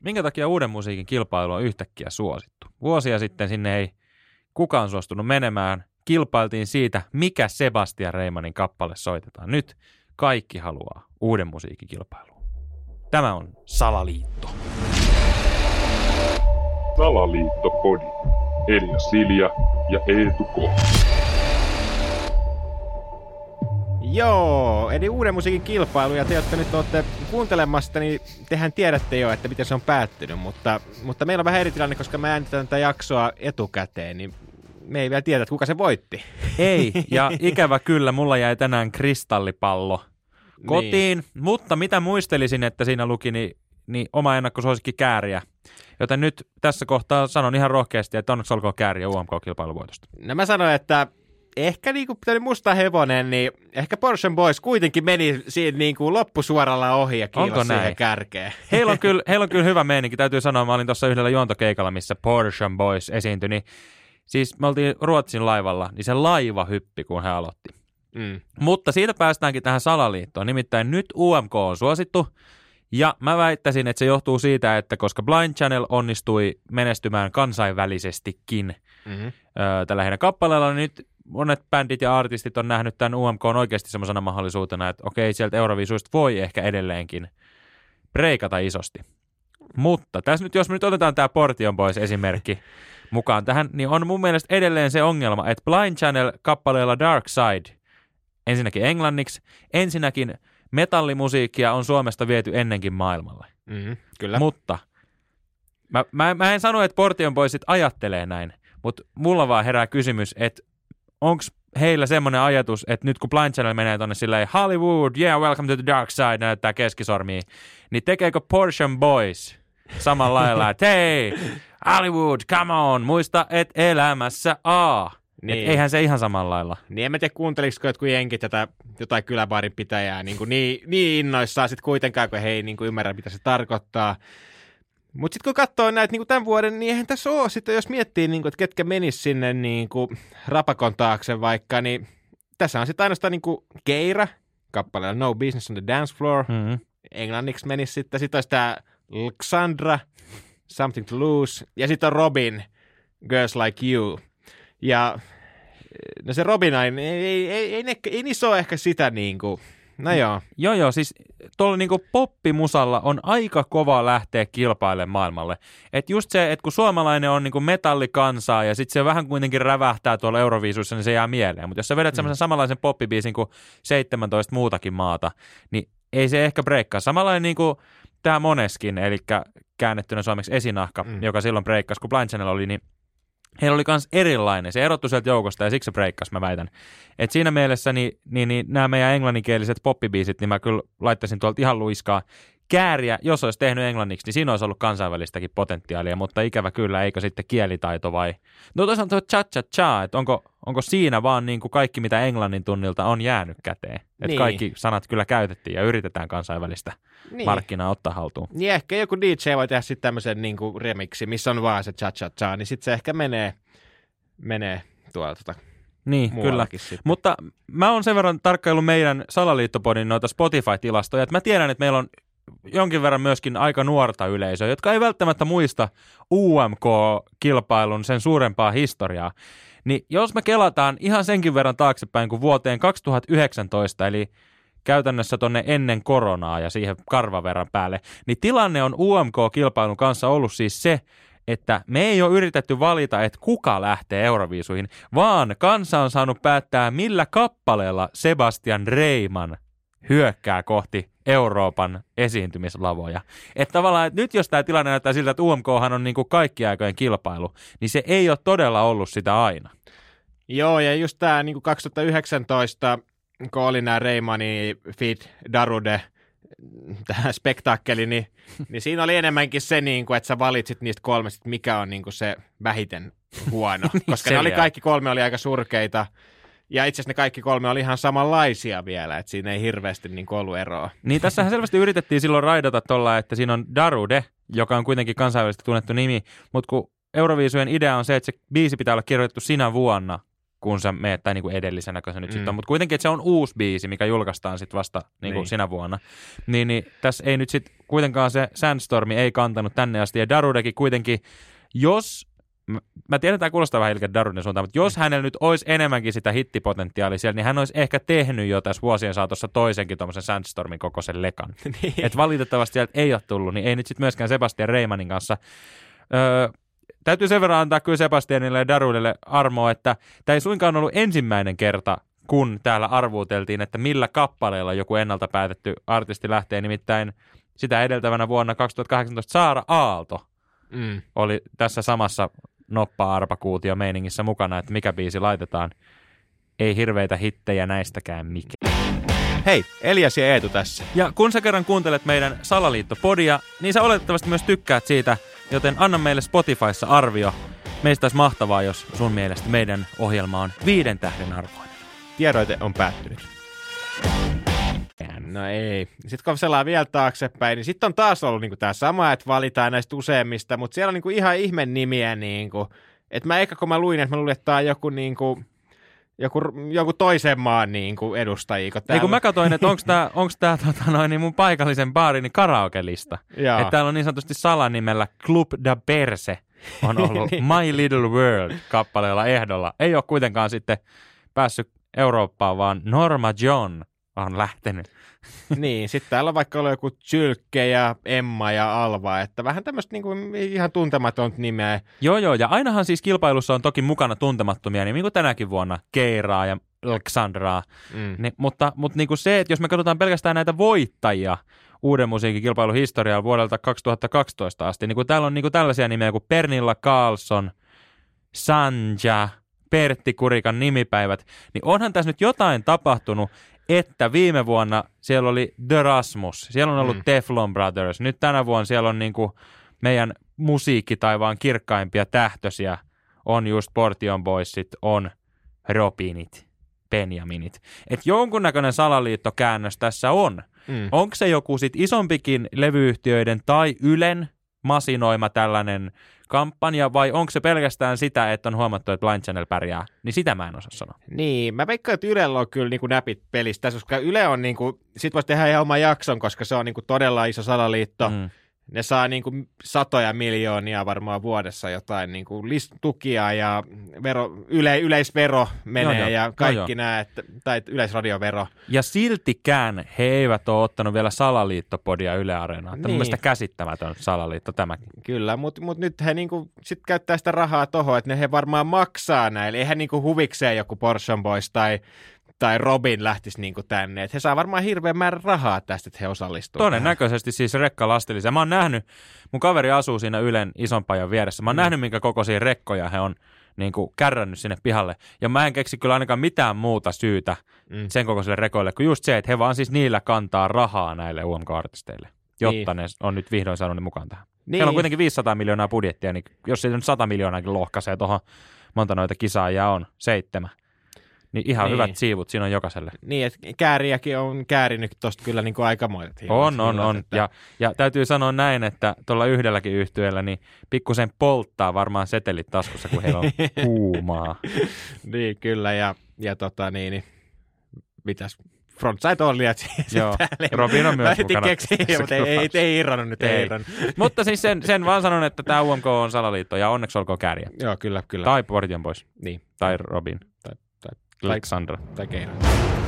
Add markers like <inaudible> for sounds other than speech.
minkä takia uuden musiikin kilpailu on yhtäkkiä suosittu? Vuosia sitten sinne ei kukaan suostunut menemään. Kilpailtiin siitä, mikä Sebastian Reimanin kappale soitetaan. Nyt kaikki haluaa uuden musiikin kilpailuun. Tämä on Salaliitto. Salaliittopodi. Elia Silja ja Eetu K. Joo, eli uuden musiikin kilpailu, ja te, jotka nyt olette kuuntelemassa, niin tehän tiedätte jo, että miten se on päättynyt, mutta, mutta meillä on vähän eri tilanne, koska me äänitetään tätä jaksoa etukäteen, niin me ei vielä tiedä, että kuka se voitti. Ei, <laughs> ja ikävä kyllä, mulla jäi tänään kristallipallo kotiin, niin. mutta mitä muistelisin, että siinä luki, niin, niin oma ennakkosuosikki kääriä. Joten nyt tässä kohtaa sanon ihan rohkeasti, että onneksi olkoon kääriä UMK-kilpailuvoitosta. No mä sanoin, että ehkä niin kuin musta hevonen, niin ehkä Porsche Boys kuitenkin meni siinä niin kuin loppusuoralla ohi ja Onko siihen kärkeen. Heillä on, <laughs> kyllä, heillä on kyllä hyvä meininki, täytyy sanoa. Mä olin tuossa yhdellä juontokeikalla, missä Porsche Boys esiintyi, niin siis me oltiin Ruotsin laivalla, niin se laiva hyppi, kun he aloitti. Mm. Mutta siitä päästäänkin tähän salaliittoon. Nimittäin nyt UMK on suosittu, ja mä väittäisin, että se johtuu siitä, että koska Blind Channel onnistui menestymään kansainvälisestikin mm-hmm. ö, tällä heidän kappaleella, niin nyt monet bändit ja artistit on nähnyt tämän UMK on oikeasti semmoisena mahdollisuutena, että okei, sieltä Euroviisuista voi ehkä edelleenkin breikata isosti. Mutta tässä nyt, jos me nyt otetaan tämä Portion Boys esimerkki mukaan tähän, niin on mun mielestä edelleen se ongelma, että Blind Channel kappaleella Dark Side, ensinnäkin englanniksi, ensinnäkin metallimusiikkia on Suomesta viety ennenkin maailmalle. Mm, kyllä. Mutta mä, mä, mä en sano, että Portion Boysit ajattelee näin, mutta mulla vaan herää kysymys, että onko heillä semmoinen ajatus, että nyt kun Blind Channel menee tonne silleen Hollywood, yeah, welcome to the dark side, näyttää keskisormiin, niin tekeekö Portion Boys samalla lailla, että <laughs> hei, Hollywood, come on, muista, että elämässä A. Niin. Et eihän se ihan samalla lailla. Niin en mä tiedä, kuuntelisiko jotkut jenkit tätä jotain kyläbaarin pitäjää niin, niin, niin innoissaan sitten kuitenkaan, kun he ei niin kuin ymmärrä, mitä se tarkoittaa. Mutta sitten kun katsoo näitä niin tämän vuoden, niin eihän tässä ole sitten, jos miettii, niin kuin, että ketkä menis sinne niin kuin, rapakon taakse vaikka, niin tässä on sitten ainoastaan niin kuin Keira, kappaleella No Business on the Dance Floor. Mm-hmm. Englanniksi menisi sitten. Sitten olisi tämä Alexandra, Something to Lose. Ja sitten on Robin, Girls Like You. Ja no se Robin ei, ei, ei, ei, ei, ei niissä ole ehkä sitä niin kuin, No joo. Joo joo, siis tuolla niinku poppimusalla on aika kova lähteä kilpailemaan maailmalle. Et just se, että kun suomalainen on niinku metallikansaa ja sitten se vähän kuitenkin rävähtää tuolla Euroviisuissa, niin se jää mieleen. Mutta jos sä vedät mm. semmoisen samanlaisen poppibiisin kuin 17 muutakin maata, niin ei se ehkä breikkaa. Samanlainen niin kuin tämä Moneskin, eli käännettynä suomeksi esinahka, mm. joka silloin breikkasi, kun Blind Channel oli, niin heillä oli myös erilainen. Se erottu sieltä joukosta ja siksi se breikkasi, mä väitän. Et siinä mielessä niin, niin, niin nämä meidän englanninkieliset poppibiisit, niin mä kyllä laittaisin tuolta ihan luiskaa kääriä, jos olisi tehnyt englanniksi, niin siinä olisi ollut kansainvälistäkin potentiaalia, mutta ikävä kyllä, eikö sitten kielitaito vai? No toisaalta tuo cha cha cha, että onko, onko siinä vaan niin kuin kaikki, mitä englannin tunnilta on jäänyt käteen? Että niin. kaikki sanat kyllä käytettiin ja yritetään kansainvälistä niin. markkinaa ottaa haltuun. Niin ehkä joku DJ voi tehdä sitten tämmöisen niin kuin remiksi, missä on vaan se cha cha cha, niin sitten se ehkä menee, menee tuolta tota niin, kyllä. Sitten. Mutta mä oon sen verran tarkkaillut meidän Salaliittopodin noita Spotify-tilastoja, että mä tiedän, että meillä on jonkin verran myöskin aika nuorta yleisöä, jotka ei välttämättä muista UMK-kilpailun sen suurempaa historiaa. Niin jos me kelataan ihan senkin verran taaksepäin kuin vuoteen 2019, eli käytännössä tonne ennen koronaa ja siihen karvaverran päälle, niin tilanne on UMK-kilpailun kanssa ollut siis se, että me ei ole yritetty valita, että kuka lähtee Euroviisuihin, vaan kansa on saanut päättää, millä kappaleella Sebastian Reiman hyökkää kohti Euroopan esiintymislavoja. Että tavallaan, että nyt jos tämä tilanne näyttää siltä, että UMKhan on niin kuin kaikki aikojen kilpailu, niin se ei ole todella ollut sitä aina. Joo, ja just tämä niin 2019, kun oli nämä Reimani, Fit, Darude, <laughs> tämä spektaakkeli, niin, niin siinä oli enemmänkin se, niin kuin, että sä valitsit niistä kolmesta, mikä on niin kuin se vähiten huono. <laughs> niin koska ne oli kaikki kolme oli aika surkeita. Ja itse asiassa ne kaikki kolme oli ihan samanlaisia vielä, että siinä ei hirveästi niin ollut eroa. Niin tässähän selvästi yritettiin silloin raidata tuolla, että siinä on Darude, joka on kuitenkin kansainvälisesti tunnettu nimi, mutta kun Euroviisujen idea on se, että se biisi pitää olla kirjoitettu sinä vuonna, kun sä meet, tai niin kuin edellisenä, kun se nyt Mm. sitten on, mutta kuitenkin, että se on uusi biisi, mikä julkaistaan sitten vasta niin kuin Niin. sinä vuonna. Niin, niin tässä ei nyt sitten kuitenkaan se Sandstormi ei kantanut tänne asti, ja Darudeki kuitenkin, jos mä- tiedän, että tämä kuulostaa vähän ilkeä Daruden suuntaan, mutta jos hänellä nyt olisi enemmänkin sitä hittipotentiaalia siellä, niin hän olisi ehkä tehnyt jo tässä vuosien saatossa toisenkin tuommoisen Sandstormin kokoisen lekan. <laughs> niin. Et valitettavasti sieltä ei ole tullut, niin ei nyt sitten myöskään Sebastian Reimanin kanssa. Öö, täytyy sen verran antaa kyllä Sebastianille ja Darudelle armoa, että tämä ei suinkaan ollut ensimmäinen kerta, kun täällä arvuuteltiin, että millä kappaleella joku ennalta päätetty artisti lähtee. Nimittäin sitä edeltävänä vuonna 2018 Saara Aalto Mm. oli tässä samassa noppa-arpakuutio meiningissä mukana, että mikä biisi laitetaan. Ei hirveitä hittejä näistäkään mikä. Hei, Elias ja Eetu tässä. Ja kun sä kerran kuuntelet meidän Salaliitto-podia, niin sä oletettavasti myös tykkäät siitä, joten anna meille Spotifyssa arvio. Meistä olisi mahtavaa, jos sun mielestä meidän ohjelma on viiden tähden arvoinen. Tiedoite on päättynyt. No ei. Sitten kun selaa vielä taaksepäin, niin sitten on taas ollut niinku tämä sama, että valitaan näistä useimmista, mutta siellä on niinku ihan ihme nimiä. Niinku. Et mä ehkä kun mä luin, että mä luulin, että tämä on joku, niinku, joku, joku toisen maan niinku edustajia. Kun Ei kun täällä- mä katsoin, että onko tämä onks tää, tota noin, niin mun paikallisen baarini karaoke-lista. Että täällä on niin sanotusti salanimellä Club da Perse on ollut <laughs> My Little World kappaleella ehdolla. Ei ole kuitenkaan sitten päässyt Eurooppaan, vaan Norma John on lähtenyt. niin, sitten täällä on vaikka ollut joku Sylkke ja Emma ja Alva, että vähän tämmöistä niinku ihan tuntematonta nimeä. Joo, joo, ja ainahan siis kilpailussa on toki mukana tuntemattomia, niin kuin tänäkin vuonna, Keiraa ja Alexandraa. Mm. Niin, mutta mutta niin kuin se, että jos me katsotaan pelkästään näitä voittajia uuden musiikin kilpailun historialla vuodelta 2012 asti, niin kuin täällä on niin kuin tällaisia nimiä kuin Pernilla Carlson, Sanja, Pertti Kurikan nimipäivät, niin onhan tässä nyt jotain tapahtunut, että viime vuonna siellä oli The Rasmus, siellä on ollut Mm. Teflon Brothers, nyt tänä vuonna siellä on niin kuin meidän musiikkitaivaan kirkkaimpia tähtösiä, on just Portion Boysit, on Robinit, Benjaminit. Että jonkunnäköinen salaliittokäännös tässä on. Mm. Onko se joku sit isompikin levyyhtiöiden tai Ylen masinoima tällainen kampanja, vai onko se pelkästään sitä, että on huomattu, että Blind Channel pärjää? Niin sitä mä en osaa sanoa. Niin, mä veikkaan, että Ylellä on kyllä niin kuin näpit pelissä tässä, koska Yle on niin kuin, sit voisi tehdä ihan oma jakson, koska se on niin kuin todella iso salaliitto. Mm. Ne saa niin kuin satoja miljoonia varmaan vuodessa jotain niin kuin list- tukia ja vero, yle, yleisvero menee Joo, joo. ja kaikki joo. nämä, että, tai yleisradiovero. Ja siltikään he eivät ole ottanut vielä salaliittopodia Yle Areenaan. Niin. mielestä käsittämätön salaliitto tämäkin. Kyllä, mutta mut nyt he niinku sit käyttää sitä rahaa tohon, että ne he varmaan maksaa näille. Eihän niinku huvikseen joku Portion Boys tai, tai Robin lähtisi niinku tänne. Et he saa varmaan hirveän määrän rahaa tästä, että he osallistuvat. Todennäköisesti siis rekka lastillisia. Mä oon nähnyt, mun kaveri asuu siinä Ylen ison pajan vieressä. Mä oon Mm. mm. nähnyt, minkä kokoisia rekkoja he on niin kuin, kärrännyt sinne pihalle. Ja mä en keksi kyllä ainakaan mitään muuta syytä Mm. sen kokoisille rekoille, kuin just se, että he vaan siis niillä kantaa rahaa näille UMK-artisteille, jotta Niin. ne on nyt vihdoin saanut ne mukaan tähän. Niin. Heillä on kuitenkin 500 miljoonaa budjettia, niin jos se nyt 100 miljoonaakin lohkaisee tuohon, monta noita kisaajia on, seitsemän. Niin ihan Niin. hyvät siivut siinä on jokaiselle. Niin, että kääriäkin on käärinyt tosta kyllä aikamoiset hinnat- On, on, hinnat, on. että- Ja, ja täytyy sanoa näin, että tuolla yhdelläkin yhtyöllä niin pikkusen polttaa varmaan setelit taskussa, kun heillä on <laughs> kuumaa. Niin, kyllä. Ja, ja tota niin, niin mitäs? Frontside Olli, <laughs> että Joo, Robin on myös mukana Keksin, tässä mutta ei, ei, ei irronnut nyt, ei, Ei. irronnut. <laughs> Mutta siis sen, sen vaan sanon, että tämä UMK on salaliitto ja onneksi olkoon kääriä. Joo, kyllä, kyllä. Tai Portion Boys. Niin, Tai Robin. Tai, tai, Alexandra. tai Keino.